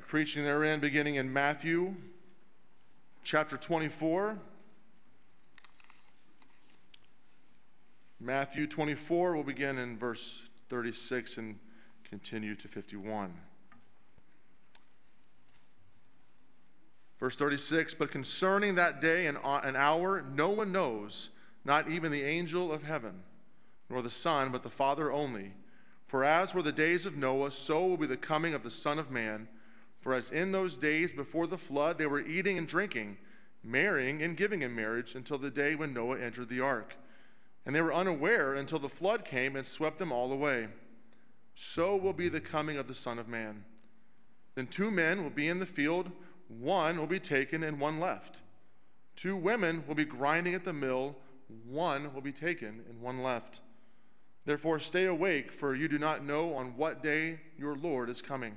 preaching therein beginning in Matthew chapter 24. Matthew 24 will begin in verse 36 and continue to 51. Verse 36 But concerning that day and an hour, no one knows, not even the angel of heaven, nor the Son, but the Father only. For as were the days of Noah, so will be the coming of the Son of Man. For as in those days before the flood, they were eating and drinking, marrying and giving in marriage until the day when Noah entered the ark. And they were unaware until the flood came and swept them all away. So will be the coming of the Son of Man. Then two men will be in the field, one will be taken and one left. Two women will be grinding at the mill, one will be taken and one left. Therefore, stay awake, for you do not know on what day your Lord is coming.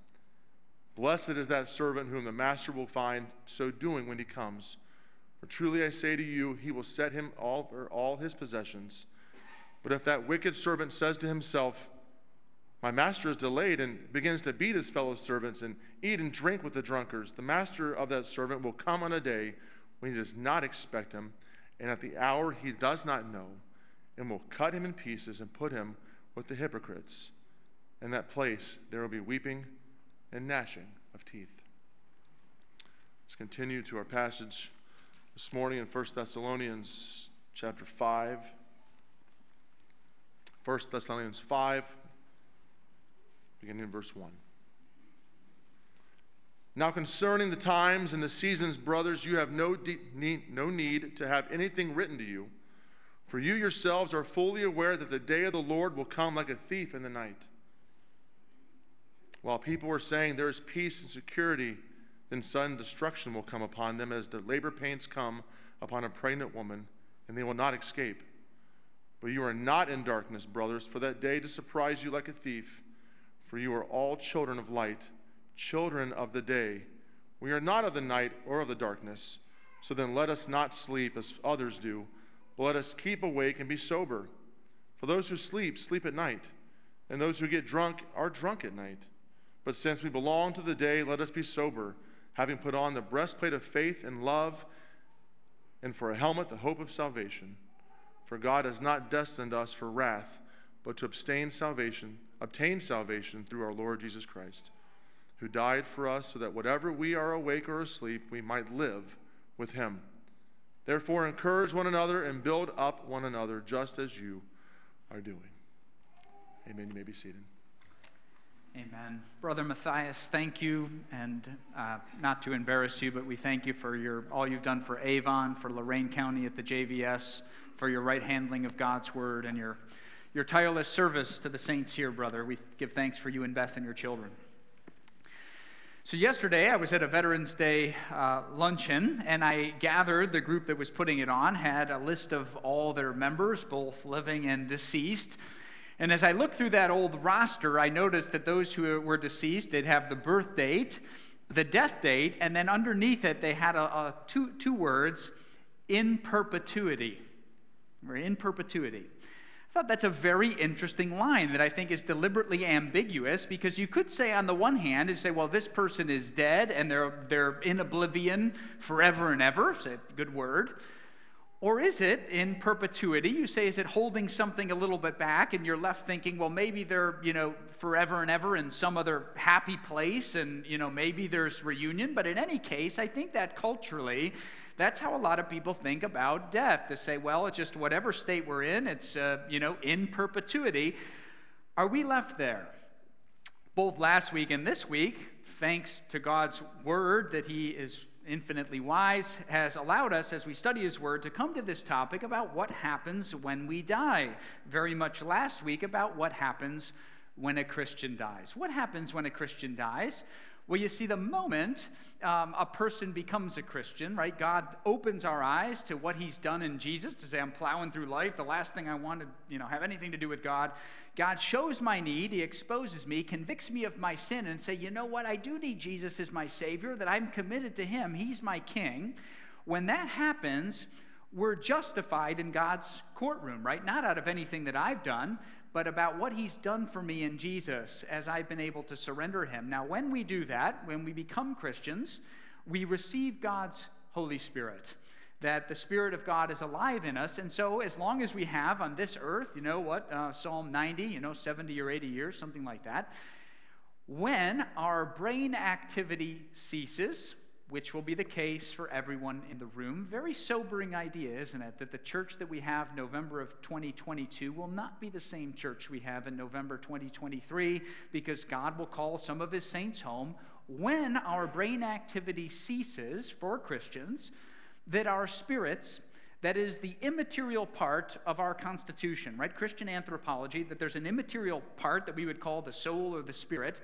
Blessed is that servant whom the master will find so doing when he comes. For truly I say to you, he will set him over all his possessions. But if that wicked servant says to himself, My master is delayed, and begins to beat his fellow servants and eat and drink with the drunkards, the master of that servant will come on a day when he does not expect him, and at the hour he does not know, and will cut him in pieces and put him with the hypocrites. In that place there will be weeping and gnashing of teeth. Let's continue to our passage this morning in 1 Thessalonians chapter 5. 1 Thessalonians 5, beginning in verse 1. Now, concerning the times and the seasons, brothers, you have no, de- need, no need to have anything written to you, for you yourselves are fully aware that the day of the Lord will come like a thief in the night. While people were saying there is peace and security, then sudden destruction will come upon them as the labor pains come upon a pregnant woman, and they will not escape. But you are not in darkness, brothers, for that day to surprise you like a thief. For you are all children of light, children of the day. We are not of the night or of the darkness. So then let us not sleep as others do, but let us keep awake and be sober. For those who sleep, sleep at night, and those who get drunk are drunk at night. But since we belong to the day, let us be sober, having put on the breastplate of faith and love, and for a helmet, the hope of salvation. For God has not destined us for wrath, but to obtain salvation, obtain salvation through our Lord Jesus Christ, who died for us so that whatever we are awake or asleep, we might live with him. Therefore, encourage one another and build up one another, just as you are doing. Amen. You may be seated. Amen. Brother Matthias, thank you, and uh, not to embarrass you, but we thank you for your, all you've done for Avon, for Lorain County at the JVS, for your right handling of God's word, and your, your tireless service to the saints here, brother. We give thanks for you and Beth and your children. So, yesterday I was at a Veterans Day uh, luncheon, and I gathered the group that was putting it on had a list of all their members, both living and deceased. And as I looked through that old roster, I noticed that those who were deceased, they'd have the birth date, the death date, and then underneath it, they had a, a two, two words in perpetuity. Or in perpetuity. I thought that's a very interesting line that I think is deliberately ambiguous because you could say, on the one hand, you say, well, this person is dead and they're, they're in oblivion forever and ever. It's a good word. Or is it in perpetuity? You say, is it holding something a little bit back? And you're left thinking, well, maybe they're, you know, forever and ever in some other happy place and, you know, maybe there's reunion. But in any case, I think that culturally, that's how a lot of people think about death to say, well, it's just whatever state we're in, it's, uh, you know, in perpetuity. Are we left there? Both last week and this week, thanks to God's word that He is infinitely wise, has allowed us, as we study His Word, to come to this topic about what happens when we die. Very much last week about what happens when a Christian dies. What happens when a Christian dies? Well, you see, the moment um, a person becomes a Christian, right, God opens our eyes to what He's done in Jesus to say, I'm plowing through life. The last thing I want to, you know, have anything to do with God. God shows my need. He exposes me, convicts me of my sin, and say, you know what? I do need Jesus as my Savior. That I'm committed to Him. He's my King. When that happens, we're justified in God's courtroom, right? Not out of anything that I've done, but about what he's done for me in Jesus as I've been able to surrender him. Now, when we do that, when we become Christians, we receive God's Holy Spirit. That the Spirit of God is alive in us. And so, as long as we have on this earth, you know what, uh, Psalm 90, you know, 70 or 80 years, something like that, when our brain activity ceases, which will be the case for everyone in the room. Very sobering idea, isn't it? That the church that we have November of 2022 will not be the same church we have in November 2023 because God will call some of his saints home when our brain activity ceases for Christians, that our spirits, that is the immaterial part of our constitution, right? Christian anthropology, that there's an immaterial part that we would call the soul or the spirit,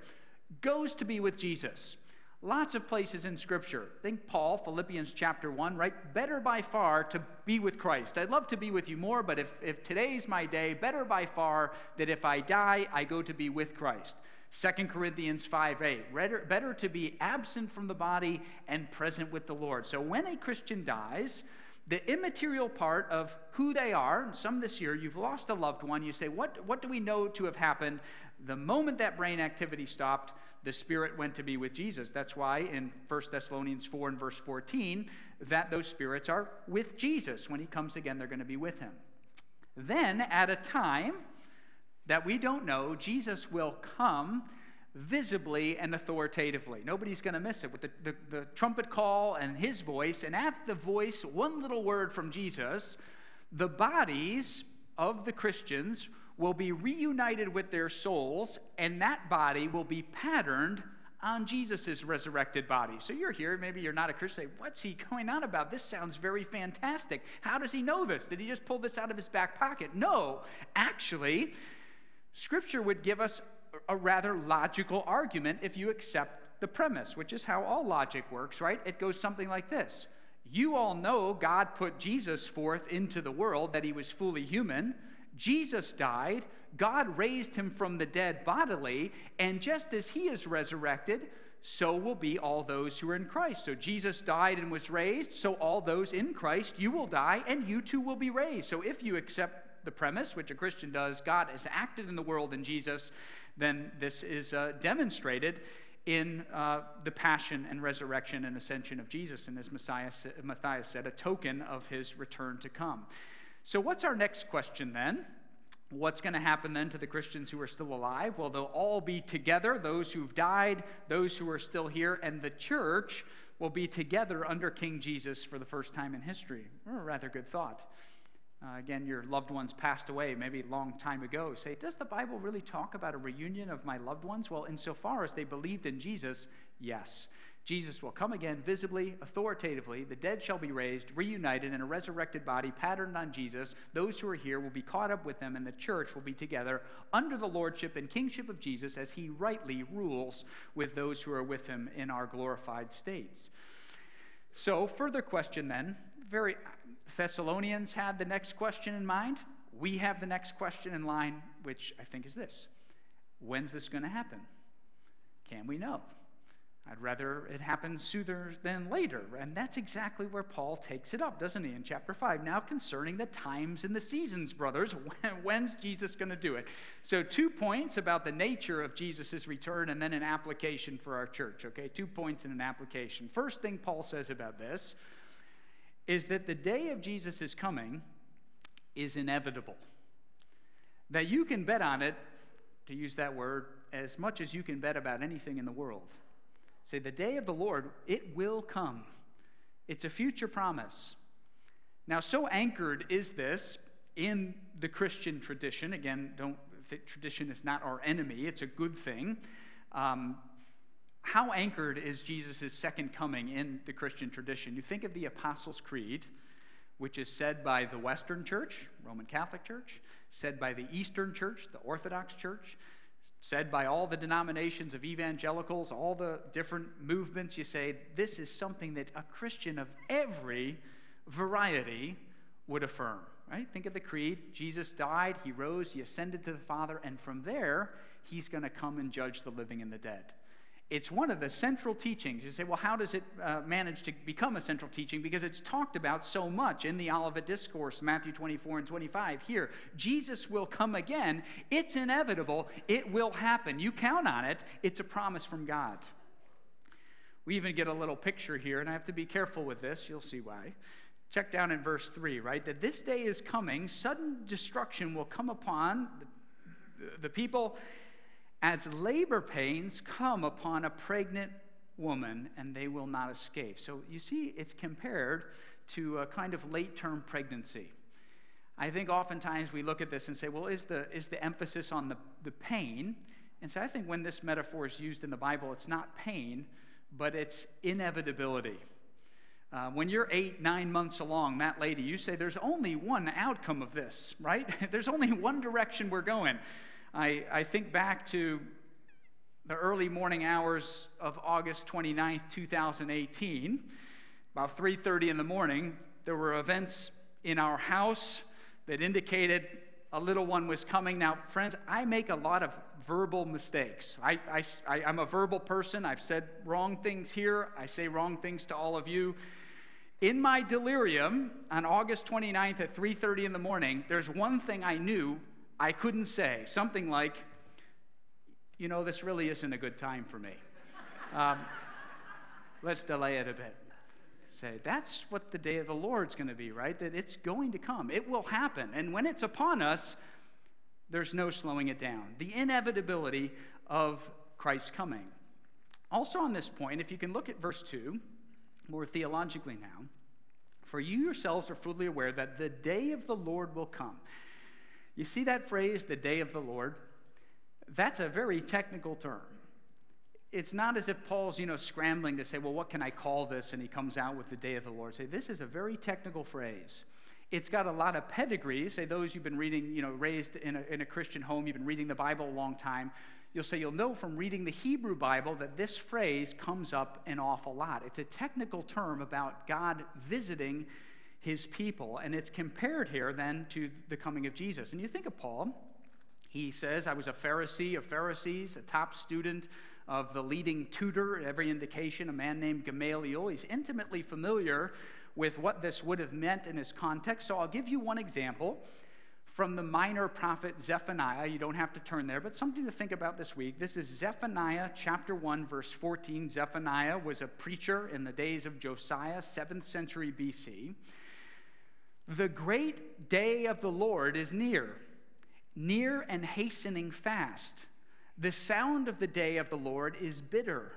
goes to be with Jesus. Lots of places in Scripture. Think Paul, Philippians chapter 1, right? Better by far to be with Christ. I'd love to be with you more, but if, if today's my day, better by far that if I die, I go to be with Christ. 2 Corinthians 5 8. Better, to be absent from the body and present with the Lord. So when a Christian dies, the immaterial part of who they are, and some this year, you've lost a loved one, you say, what, what do we know to have happened? The moment that brain activity stopped, the spirit went to be with Jesus. That's why in 1 Thessalonians 4 and verse 14, that those spirits are with Jesus. When he comes again, they're going to be with him. Then, at a time that we don't know, Jesus will come visibly and authoritatively. Nobody's going to miss it with the, the, the, trumpet call and his voice. And at the voice, one little word from Jesus, the bodies of the Christians will be reunited with their souls, and that body will be patterned on Jesus' resurrected body. So you're here, maybe you're not a Christian, say, what's he going on about? This sounds very fantastic. How does he know this? Did he just pull this out of his back pocket? No, actually, Scripture would give us a rather logical argument if you accept the premise, which is how all logic works, right? It goes something like this You all know God put Jesus forth into the world, that he was fully human. Jesus died, God raised him from the dead bodily, and just as he is resurrected, so will be all those who are in Christ. So Jesus died and was raised, so all those in Christ, you will die and you too will be raised. So if you accept the premise, which a Christian does, God has acted in the world in Jesus, then this is uh, demonstrated in uh, the passion and resurrection and ascension of Jesus, and as Matthias said, a token of his return to come. So, what's our next question then? What's going to happen then to the Christians who are still alive? Well, they'll all be together, those who've died, those who are still here, and the church will be together under King Jesus for the first time in history. a rather good thought. Uh, again, your loved ones passed away maybe a long time ago. Say, does the Bible really talk about a reunion of my loved ones? Well, insofar as they believed in Jesus, yes. Jesus will come again visibly, authoritatively. The dead shall be raised, reunited in a resurrected body patterned on Jesus. Those who are here will be caught up with them, and the church will be together under the lordship and kingship of Jesus as he rightly rules with those who are with him in our glorified states. So, further question then. Very Thessalonians had the next question in mind. We have the next question in line, which I think is this When's this going to happen? Can we know? I'd rather it happen sooner than later. And that's exactly where Paul takes it up, doesn't he, in chapter 5? Now, concerning the times and the seasons, brothers, when's Jesus going to do it? So, two points about the nature of Jesus' return and then an application for our church, okay? Two points and an application. First thing Paul says about this is that the day of Jesus' coming is inevitable. That you can bet on it, to use that word, as much as you can bet about anything in the world. Say, the day of the Lord, it will come. It's a future promise. Now, so anchored is this in the Christian tradition. Again, don't tradition is not our enemy; it's a good thing. Um, how anchored is Jesus' second coming in the Christian tradition? You think of the Apostles' Creed, which is said by the Western Church, Roman Catholic Church, said by the Eastern Church, the Orthodox Church, said by all the denominations of evangelicals, all the different movements. You say, this is something that a Christian of every variety would affirm, right? Think of the creed. Jesus died, he rose, he ascended to the Father, and from there, he's going to come and judge the living and the dead. It's one of the central teachings. You say, well, how does it uh, manage to become a central teaching? Because it's talked about so much in the Olivet Discourse, Matthew 24 and 25. Here, Jesus will come again. It's inevitable. It will happen. You count on it. It's a promise from God. We even get a little picture here, and I have to be careful with this. You'll see why. Check down in verse 3, right? That this day is coming, sudden destruction will come upon the, the people as labor pains come upon a pregnant woman and they will not escape. So you see, it's compared to a kind of late term pregnancy. I think oftentimes we look at this and say, well, is the, is the emphasis on the, the pain? And so I think when this metaphor is used in the Bible, it's not pain, but it's inevitability. Uh, when you're eight, nine months along, that lady, you say there's only one outcome of this, right? there's only one direction we're going. I, I think back to the early morning hours of August 29th, 2018. About 3:30 in the morning, there were events in our house that indicated a little one was coming. Now, friends, I make a lot of verbal mistakes. I, I, I, am a verbal person. I've said wrong things here. I say wrong things to all of you. In my delirium on August 29th at 3:30 in the morning, there's one thing I knew I couldn't say something like, you know, this really isn't a good time for me. Um, let's delay it a bit. Say, that's what the day of the Lord's going to be, right? That it's going to come. It will happen. And when it's upon us, there's no slowing it down. The inevitability of Christ's coming. Also, on this point, if you can look at verse 2, more theologically now, for you yourselves are fully aware that the day of the Lord will come. You see that phrase, the day of the Lord? That's a very technical term. It's not as if Paul's, you know, scrambling to say, well, what can I call this? And he comes out with the day of the Lord. Say, this is a very technical phrase. It's got a lot of pedigree. Say, those you've been reading, you know, raised in a, in a Christian home, you've been reading the Bible a long time. You'll say, you'll know from reading the Hebrew Bible that this phrase comes up an awful lot. It's a technical term about God visiting his people. And it's compared here then to the coming of Jesus. And you think of Paul, he says, I was a Pharisee of Pharisees, a top student of the leading tutor, every indication, a man named Gamaliel. He's intimately familiar with what this would have meant in his context. So I'll give you one example from the minor prophet Zephaniah. You don't have to turn there, but something to think about this week. This is Zephaniah chapter 1, verse 14. Zephaniah was a preacher in the days of Josiah, 7th century BC. The great day of the Lord is near, near and hastening fast. The sound of the day of the Lord is bitter.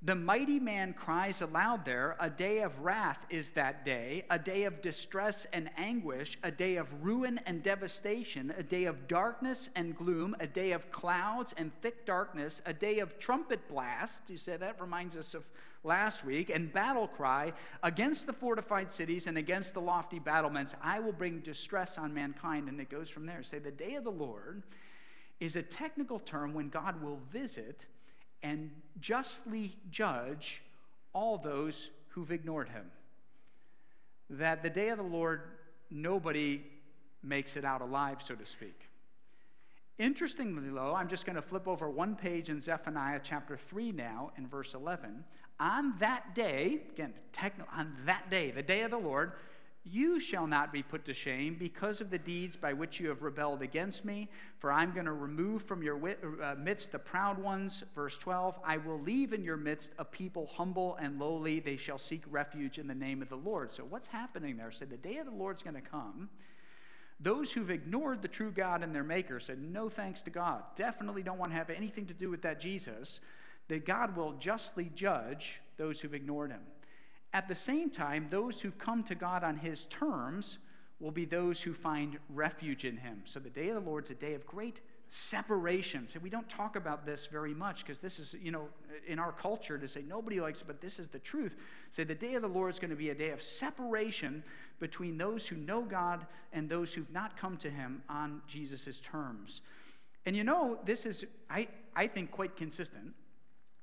The mighty man cries aloud there, A day of wrath is that day, a day of distress and anguish, a day of ruin and devastation, a day of darkness and gloom, a day of clouds and thick darkness, a day of trumpet blast. You say that reminds us of last week, and battle cry against the fortified cities and against the lofty battlements. I will bring distress on mankind. And it goes from there. Say, the day of the Lord is a technical term when God will visit and justly judge all those who've ignored him. That the day of the Lord, nobody makes it out alive, so to speak. Interestingly, though, I'm just going to flip over one page in Zephaniah chapter 3 now, in verse 11. On that day, again, techno, on that day, the day of the Lord, you shall not be put to shame because of the deeds by which you have rebelled against me. For I'm going to remove from your uh, midst the proud ones. Verse 12 I will leave in your midst a people humble and lowly. They shall seek refuge in the name of the Lord. So, what's happening there? So, the day of the Lord's going to come. Those who've ignored the true God and their Maker said, No thanks to God. Definitely don't want to have anything to do with that Jesus. That God will justly judge those who've ignored him. At the same time, those who've come to God on his terms will be those who find refuge in him. So the day of the Lord's a day of great separation. So we don't talk about this very much because this is, you know, in our culture to say nobody likes, but this is the truth. Say the day of the Lord is going to be a day of separation between those who know God and those who've not come to him on Jesus' terms. And you know, this is, I, I think, quite consistent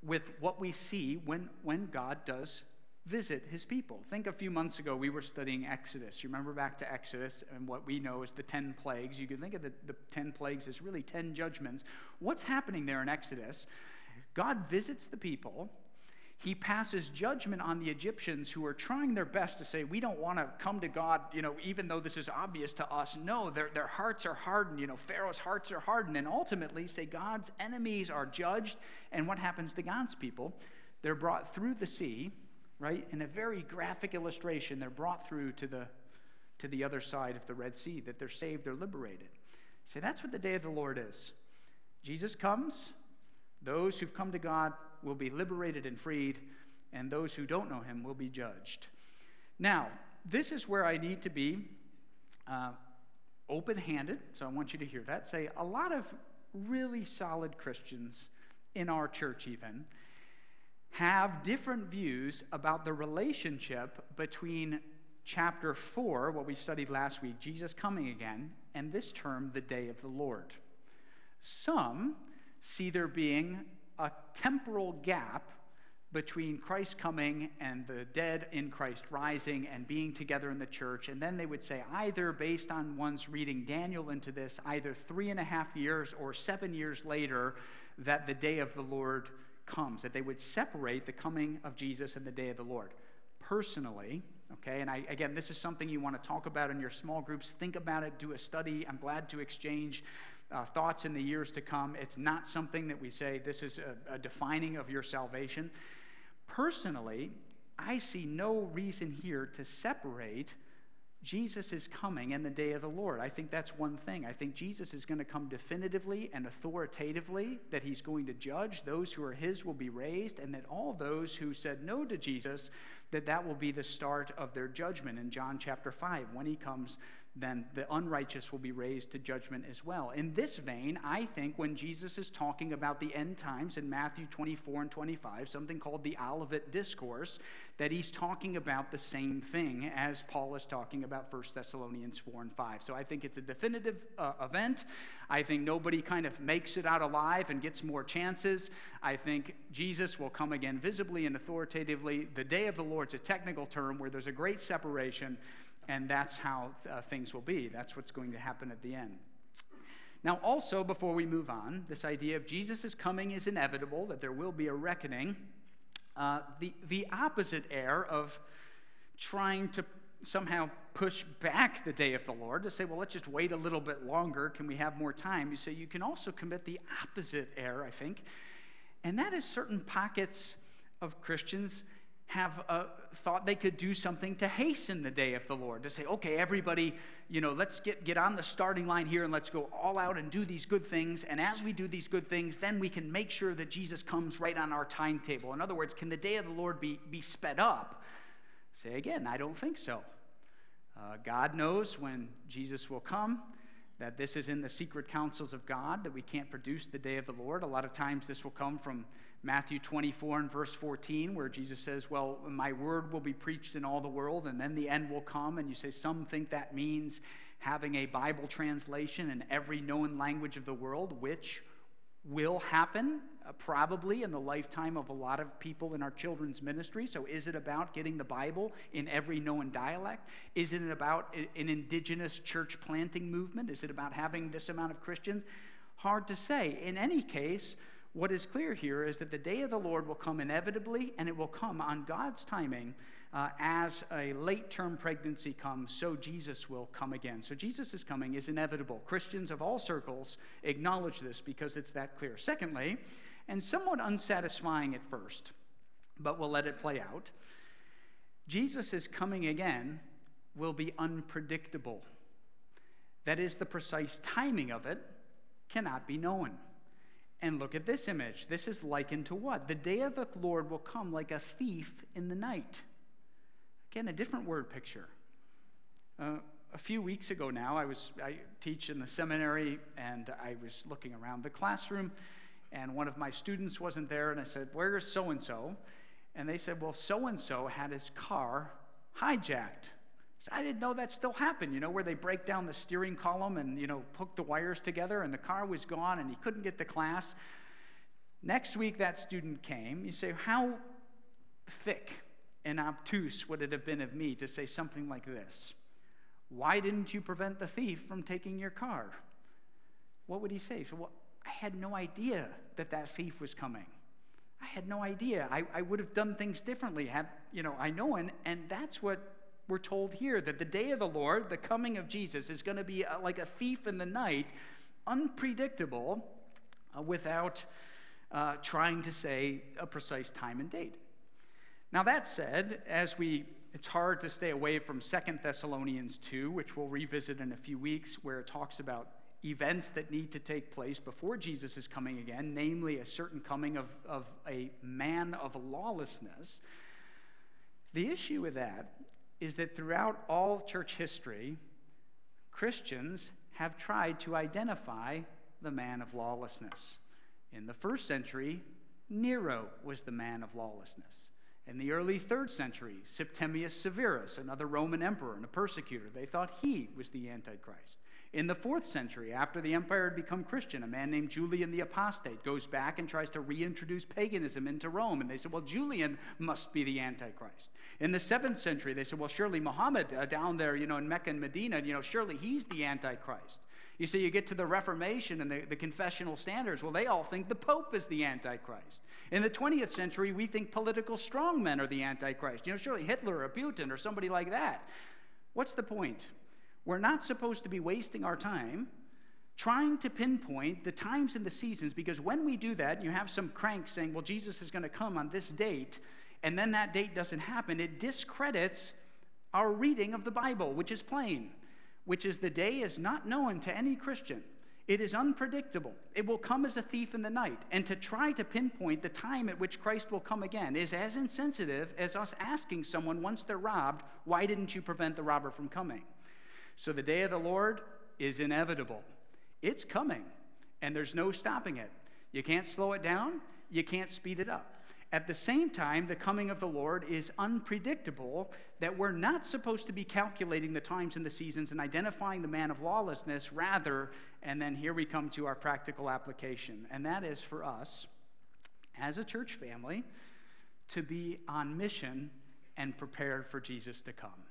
with what we see when, when God does visit his people. Think a few months ago, we were studying Exodus. You remember back to Exodus and what we know is the 10 plagues. You can think of the, the 10 plagues as really 10 judgments. What's happening there in Exodus? God visits the people he passes judgment on the Egyptians who are trying their best to say, We don't want to come to God, you know, even though this is obvious to us. No, their, their hearts are hardened. You know, Pharaoh's hearts are hardened. And ultimately, say, God's enemies are judged. And what happens to God's people? They're brought through the sea, right? In a very graphic illustration, they're brought through to the, to the other side of the Red Sea, that they're saved, they're liberated. Say, that's what the day of the Lord is. Jesus comes, those who've come to God will be liberated and freed, and those who don't know him will be judged. Now, this is where I need to be uh, open handed, so I want you to hear that. Say, a lot of really solid Christians in our church, even, have different views about the relationship between chapter 4, what we studied last week, Jesus coming again, and this term, the day of the Lord. Some see there being a temporal gap between Christ coming and the dead in Christ rising and being together in the church. And then they would say, either based on one's reading Daniel into this, either three and a half years or seven years later, that the day of the Lord comes, that they would separate the coming of Jesus and the day of the Lord. Personally, okay, and I, again, this is something you want to talk about in your small groups. Think about it, do a study. I'm glad to exchange uh, thoughts in the years to come. It's not something that we say this is a, a defining of your salvation. Personally, I see no reason here to separate Jesus is coming in the day of the Lord. I think that's one thing. I think Jesus is going to come definitively and authoritatively, that he's going to judge. Those who are his will be raised, and that all those who said no to Jesus, that that will be the start of their judgment in John chapter 5 when he comes then the unrighteous will be raised to judgment as well. In this vein, I think when Jesus is talking about the end times in Matthew 24 and 25, something called the Olivet Discourse, that he's talking about the same thing as Paul is talking about 1 Thessalonians 4 and 5. So I think it's a definitive uh, event. I think nobody kind of makes it out alive and gets more chances. I think Jesus will come again visibly and authoritatively. The day of the Lord's a technical term where there's a great separation and that's how uh, things will be. That's what's going to happen at the end. Now, also, before we move on, this idea of Jesus' coming is inevitable, that there will be a reckoning. Uh, the, the opposite air of trying to somehow push back the day of the Lord to say, well, let's just wait a little bit longer. Can we have more time? You say you can also commit the opposite error, I think, and that is certain pockets of Christians have thought they could do something to hasten the day of the Lord, to say, okay, everybody, you know, let's get, get on the starting line here and let's go all out and do these good things. And as we do these good things, then we can make sure that Jesus comes right on our timetable. In other words, can the day of the Lord be, be sped up? Say again, I don't think so. Uh, God knows when Jesus will come that this is in the secret counsels of God, that we can't produce the day of the Lord. A lot of times this will come from Matthew 24 and verse 14, where Jesus says, Well, my word will be preached in all the world, and then the end will come. And you say, Some think that means having a Bible translation in every known language of the world, which will happen uh, probably in the lifetime of a lot of people in our children's ministry. So, is it about getting the Bible in every known dialect? Is it about an indigenous church planting movement? Is it about having this amount of Christians? Hard to say. In any case, what is clear here is that the day of the Lord will come inevitably, and it will come on God's timing. Uh, as a late term pregnancy comes, so Jesus will come again. So Jesus' coming is inevitable. Christians of all circles acknowledge this because it's that clear. Secondly, and somewhat unsatisfying at first, but we'll let it play out, Jesus' coming again will be unpredictable. That is, the precise timing of it cannot be known. And look at this image. This is likened to what? The day of the Lord will come like a thief in the night. Again, a different word picture. Uh, a few weeks ago now, I was I teach in the seminary, and I was looking around the classroom, and one of my students wasn't there, and I said, "Where is so and so?" And they said, "Well, so and so had his car hijacked." I So I didn't know that still happened, you know, where they break down the steering column and, you know, hook the wires together and the car was gone and he couldn't get to class. Next week, that student came. You say, How thick and obtuse would it have been of me to say something like this? Why didn't you prevent the thief from taking your car? What would he say? So, well, I had no idea that that thief was coming. I had no idea. I, I would have done things differently had, you know, I know. And, and that's what we're told here that the day of the Lord, the coming of Jesus, is going to be uh, like a thief in the night, unpredictable, uh, without uh, trying to say a precise time and date. Now, that said, as we it's hard to stay away from Second Thessalonians 2, which we'll revisit in a few weeks, where it talks about events that need to take place before Jesus is coming again, namely a certain coming of, of a man of lawlessness. The issue with that is that throughout all church history, Christians have tried to identify the man of lawlessness. In the first century, Nero was the man of lawlessness. In the early third century, Septimius Severus, another Roman emperor and a persecutor, they thought he was the Antichrist. In the fourth century, after the empire had become Christian, a man named Julian the Apostate goes back and tries to reintroduce paganism into Rome. And they said, well, Julian must be the Antichrist. In the seventh century, they said, well, surely Muhammad uh, down there, you know, in Mecca and Medina, you know, surely he's the Antichrist. You see, you get to the Reformation and the, the confessional standards. Well, they all think the Pope is the Antichrist. In the 20th century, we think political strongmen are the Antichrist. You know, surely Hitler or Putin or somebody like that. What's the point? We're not supposed to be wasting our time trying to pinpoint the times and the seasons because when we do that, you have some crank saying, well, Jesus is going to come on this date, and then that date doesn't happen. It discredits our reading of the Bible, which is plain, which is the day is not known to any Christian. It is unpredictable. It will come as a thief in the night. And to try to pinpoint the time at which Christ will come again is as insensitive as us asking someone once they're robbed, why didn't you prevent the robber from coming? So the day of the Lord is inevitable. It's coming, and there's no stopping it. You can't slow it down, you can't speed it up. At the same time, the coming of the Lord is unpredictable, that we're not supposed to be calculating the times and the seasons and identifying the man of lawlessness, rather, and then here we come to our practical application, and that is for us, as a church family, to be on mission and prepared for Jesus to come.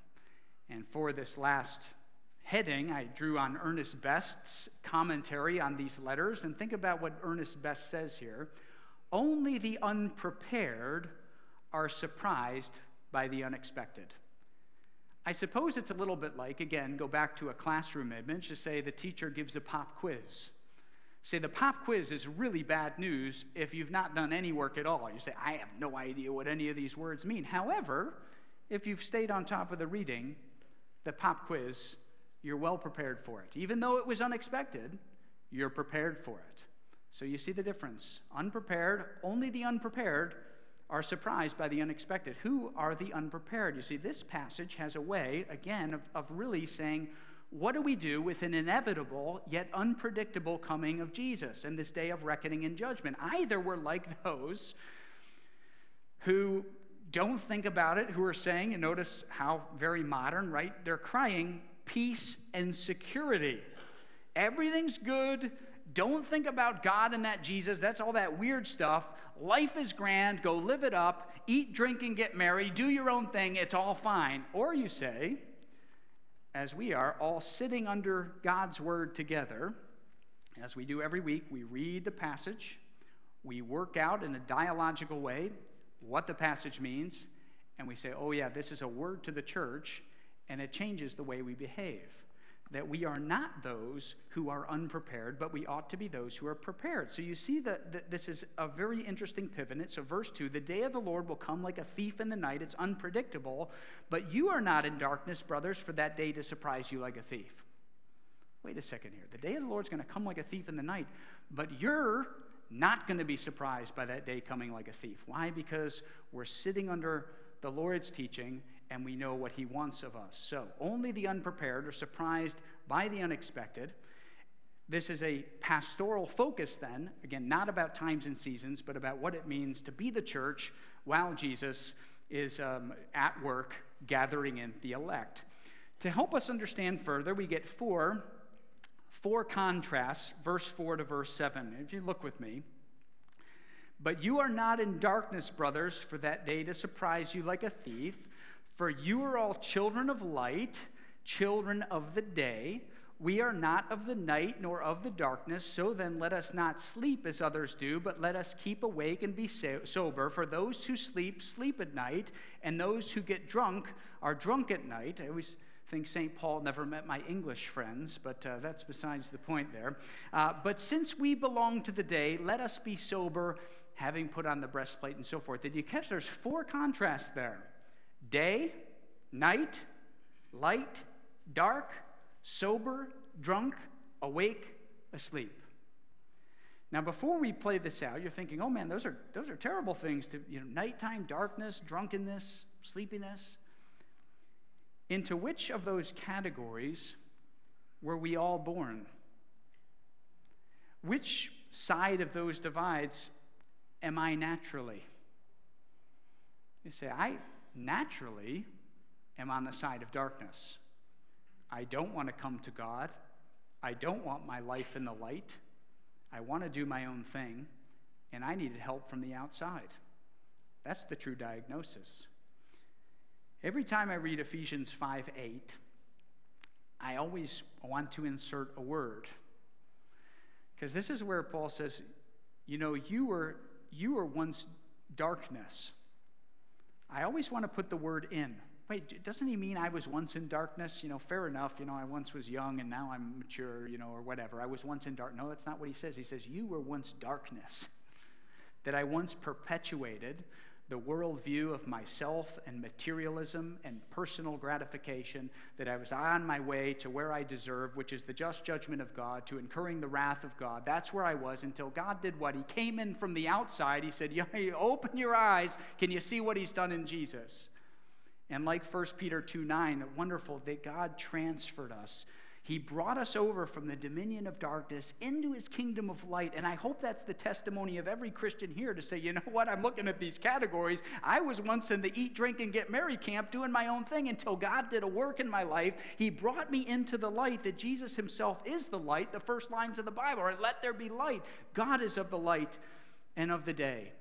And for this last heading, I drew on Ernest Best's commentary on these letters. And think about what Ernest Best says here. Only the unprepared are surprised by the unexpected. I suppose it's a little bit like, again, go back to a classroom image to say the teacher gives a pop quiz. Say the pop quiz is really bad news if you've not done any work at all. You say, I have no idea what any of these words mean. However, if you've stayed on top of the reading, the pop quiz you're well prepared for it. Even though it was unexpected, you're prepared for it. So you see the difference. Unprepared, only the unprepared are surprised by the unexpected. Who are the unprepared? You see, this passage has a way, again, of, of really saying, what do we do with an inevitable yet unpredictable coming of Jesus and this day of reckoning and judgment? Either we're like those who don't think about it, who are saying, and notice how very modern, right? They're crying, peace, and security. Everything's good. Don't think about God and that Jesus. That's all that weird stuff. Life is grand. Go live it up. Eat, drink, and get married. Do your own thing. It's all fine. Or you say, as we are, all sitting under God's word together, as we do every week, we read the passage, we work out in a dialogical way what the passage means, and we say, oh, yeah, this is a word to the church and it changes the way we behave. That we are not those who are unprepared, but we ought to be those who are prepared. So you see that, this is a very interesting pivot. So, verse 2 the day of the Lord will come like a thief in the night. It's unpredictable, but you are not in darkness, brothers, for that day to surprise you like a thief. Wait a second here. The day of the Lord's going to come like a thief in the night, but you're not going to be surprised by that day coming like a thief. Why? Because we're sitting under the Lord's teaching and we know what he wants of us. So, only the unprepared are surprised by the unexpected. This is a pastoral focus, then, again, not about times and seasons, but about what it means to be the church while Jesus is um, at work gathering in the elect. To help us understand further, we get four, four contrasts, verse 4 to verse 7. If you look with me, but you are not in darkness, brothers, for that day to surprise you like a thief. For you are all children of light, children of the day. We are not of the night nor of the darkness. So then let us not sleep as others do, but let us keep awake and be sober. For those who sleep, sleep at night, and those who get drunk are drunk at night. I always think St. Paul never met my English friends, but uh, that's besides the point there. Uh, but since we belong to the day, let us be sober having put on the breastplate and so forth. Did you catch there's four contrasts there day, night, light, dark, sober, drunk, awake, asleep. Now, before we play this out, you're thinking, oh man, those are, those are terrible things to, you know, nighttime, darkness, drunkenness, sleepiness. Into which of those categories were we all born? Which side of those divides am I naturally? You say, I naturally am on the side of darkness. I don't want to come to God. I don't want my life in the light. I want to do my own thing, and I needed help from the outside. That's the true diagnosis. Every time I read Ephesians 5 8, I always want to insert a word. Because this is where Paul says, you know, you were you were once darkness. I always want to put the word in. Wait, doesn't he mean I was once in darkness? You know, fair enough. You know, I once was young and now I'm mature, you know, or whatever. I was once in dark. No, that's not what he says. He says, You were once darkness that I once perpetuated the worldview of myself and materialism and personal gratification, that I was on my way to where I deserve, which is the just judgment of God, to incurring the wrath of God. That's where I was until God did what? He came in from the outside. He said, Open your eyes. Can you see what He's done in Jesus? And like 1 Peter 2 9, wonderful that God transferred us he brought us over from the dominion of darkness into his kingdom of light. And I hope that's the testimony of every Christian here to say, you know what, I'm looking at these categories. I was once in the eat, drink, and get merry camp doing my own thing until God did a work in my life. He brought me into the light that Jesus himself is the light, the first lines of the Bible are let there be light. God is of the light and of the day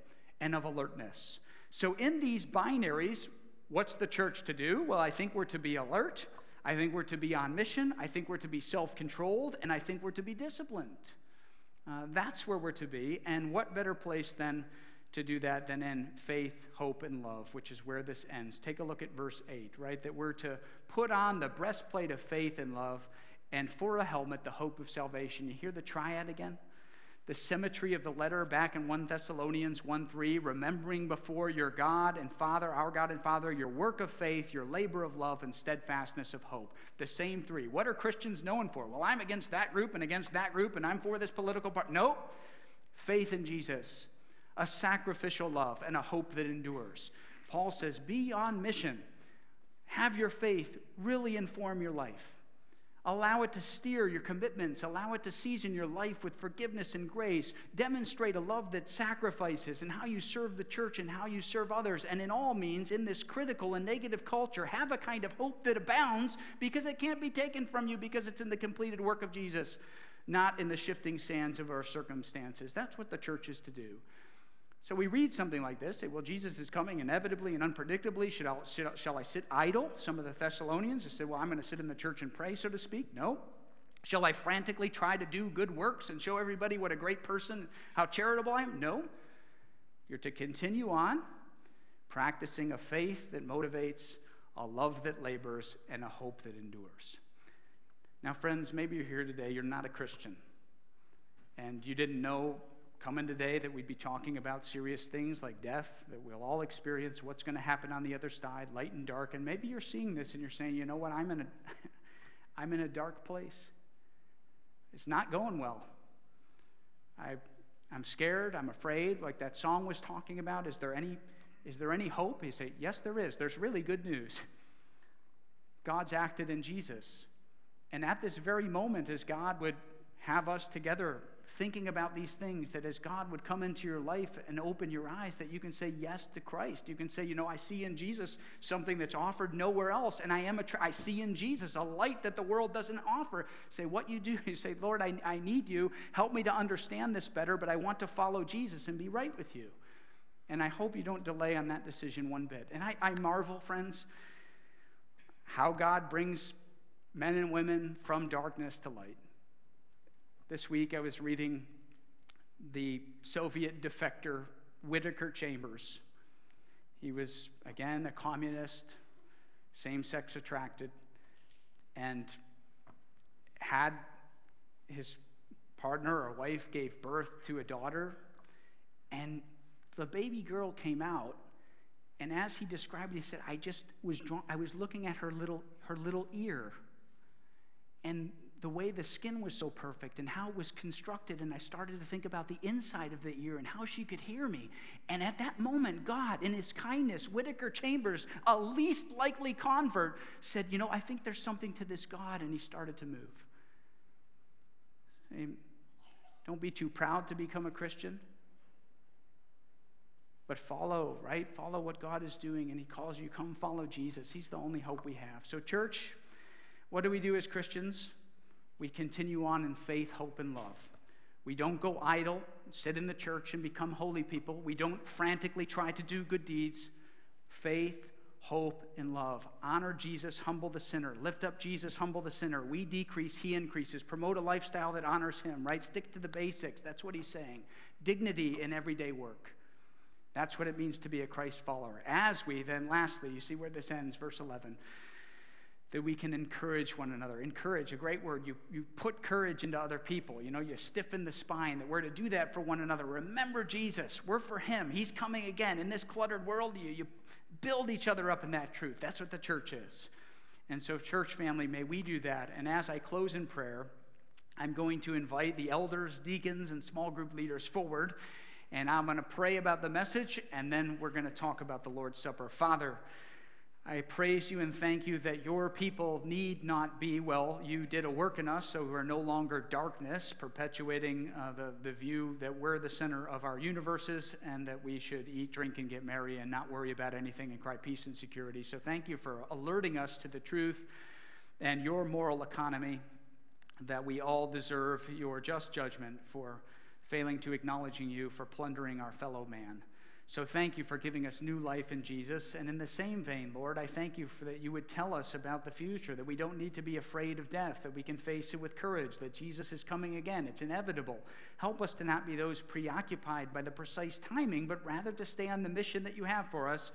and of alertness. So in these binaries, what's the church to do? Well, I think we're to be alert. I think we're to be on mission. I think we're to be self controlled. And I think we're to be disciplined. Uh, that's where we're to be. And what better place than to do that than in faith, hope, and love, which is where this ends. Take a look at verse 8, right? That we're to put on the breastplate of faith and love, and for a helmet, the hope of salvation. You hear the triad again? The symmetry of the letter back in 1 Thessalonians 1 3, remembering before your God and Father, our God and Father, your work of faith, your labor of love, and steadfastness of hope. The same three. What are Christians known for? Well, I'm against that group and against that group, and I'm for this political part. Nope. Faith in Jesus, a sacrificial love, and a hope that endures. Paul says, be on mission. Have your faith really inform your life. Allow it to steer your commitments. Allow it to season your life with forgiveness and grace. Demonstrate a love that sacrifices and how you serve the church and how you serve others. And in all means, in this critical and negative culture, have a kind of hope that abounds because it can't be taken from you because it's in the completed work of Jesus, not in the shifting sands of our circumstances. That's what the church is to do. So we read something like this say, Well, Jesus is coming inevitably and unpredictably. Should I, should, shall I sit idle? Some of the Thessalonians just said, Well, I'm going to sit in the church and pray, so to speak. No. Shall I frantically try to do good works and show everybody what a great person, how charitable I am? No. You're to continue on practicing a faith that motivates, a love that labors, and a hope that endures. Now, friends, maybe you're here today, you're not a Christian, and you didn't know coming today that we'd be talking about serious things like death, that we'll all experience what's going to happen on the other side, light and dark. And maybe you're seeing this and you're saying, you know what, I'm in a, I'm in a dark place. It's not going well. I, I'm scared, I'm afraid, like that song was talking about. Is there any, is there any hope? You say, yes, there is. There's really good news. God's acted in Jesus. And at this very moment, as God would have us together thinking about these things, that as God would come into your life and open your eyes, that you can say yes to Christ. You can say, you know, I see in Jesus something that's offered nowhere else, and I am a, I see in Jesus a light that the world doesn't offer. Say, what you do is say, Lord, I, I need you. Help me to understand this better, but I want to follow Jesus and be right with you. And I hope you don't delay on that decision one bit. And I, I marvel, friends, how God brings men and women from darkness to light. This week I was reading the Soviet defector Whittaker Chambers. He was, again, a communist, same sex attracted, and had his partner or wife gave birth to a daughter, and the baby girl came out. And as he described it, he said, I just was drawn, I was looking at her little, her little ear. And the way the skin was so perfect and how it was constructed. And I started to think about the inside of the ear and how she could hear me. And at that moment, God, in his kindness, Whittaker Chambers, a least likely convert, said, You know, I think there's something to this God. And he started to move. Don't be too proud to become a Christian. But follow, right? Follow what God is doing, and He calls you, come follow Jesus. He's the only hope we have. So, church, what do we do as Christians? We continue on in faith, hope, and love. We don't go idle, sit in the church, and become holy people. We don't frantically try to do good deeds. Faith, hope, and love. Honor Jesus, humble the sinner. Lift up Jesus, humble the sinner. We decrease, he increases. Promote a lifestyle that honors him, right? Stick to the basics. That's what he's saying. Dignity in everyday work. That's what it means to be a Christ follower. As we then, lastly, you see where this ends, verse 11, that we can encourage one another. Encourage, a great word. You, you put courage into other people. You know, you stiffen the spine, that we're to do that for one another. Remember Jesus. We're for Him. He's coming again. In this cluttered world, you, you build each other up in that truth. That's what the church is. And so, church family, may we do that. And as I close in prayer, I'm going to invite the elders, deacons, and small group leaders forward and I'm going to pray about the message, and then we're going to talk about the Lord's Supper. Father, I praise you and thank you that your people need not be, well, you did a work in us, so we're no longer darkness, perpetuating uh, the, the view that we're the center of our universes and that we should eat, drink, and get merry and not worry about anything and cry peace and security. So thank you for alerting us to the truth and your moral economy that we all deserve your just judgment for failing to acknowledging you for plundering our fellow man. So thank you for giving us new life in Jesus. And in the same vein, Lord, I thank you for that you would tell us about the future, that we don't need to be afraid of death, that we can face it with courage, that Jesus is coming again. It's inevitable. Help us to not be those preoccupied by the precise timing, but rather to stay on the mission that you have for us,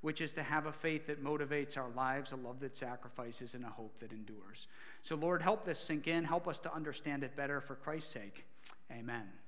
which is to have a faith that motivates our lives, a love that sacrifices, and a hope that endures. So, Lord, help this sink in. Help us to understand it better for Christ's sake. Amen.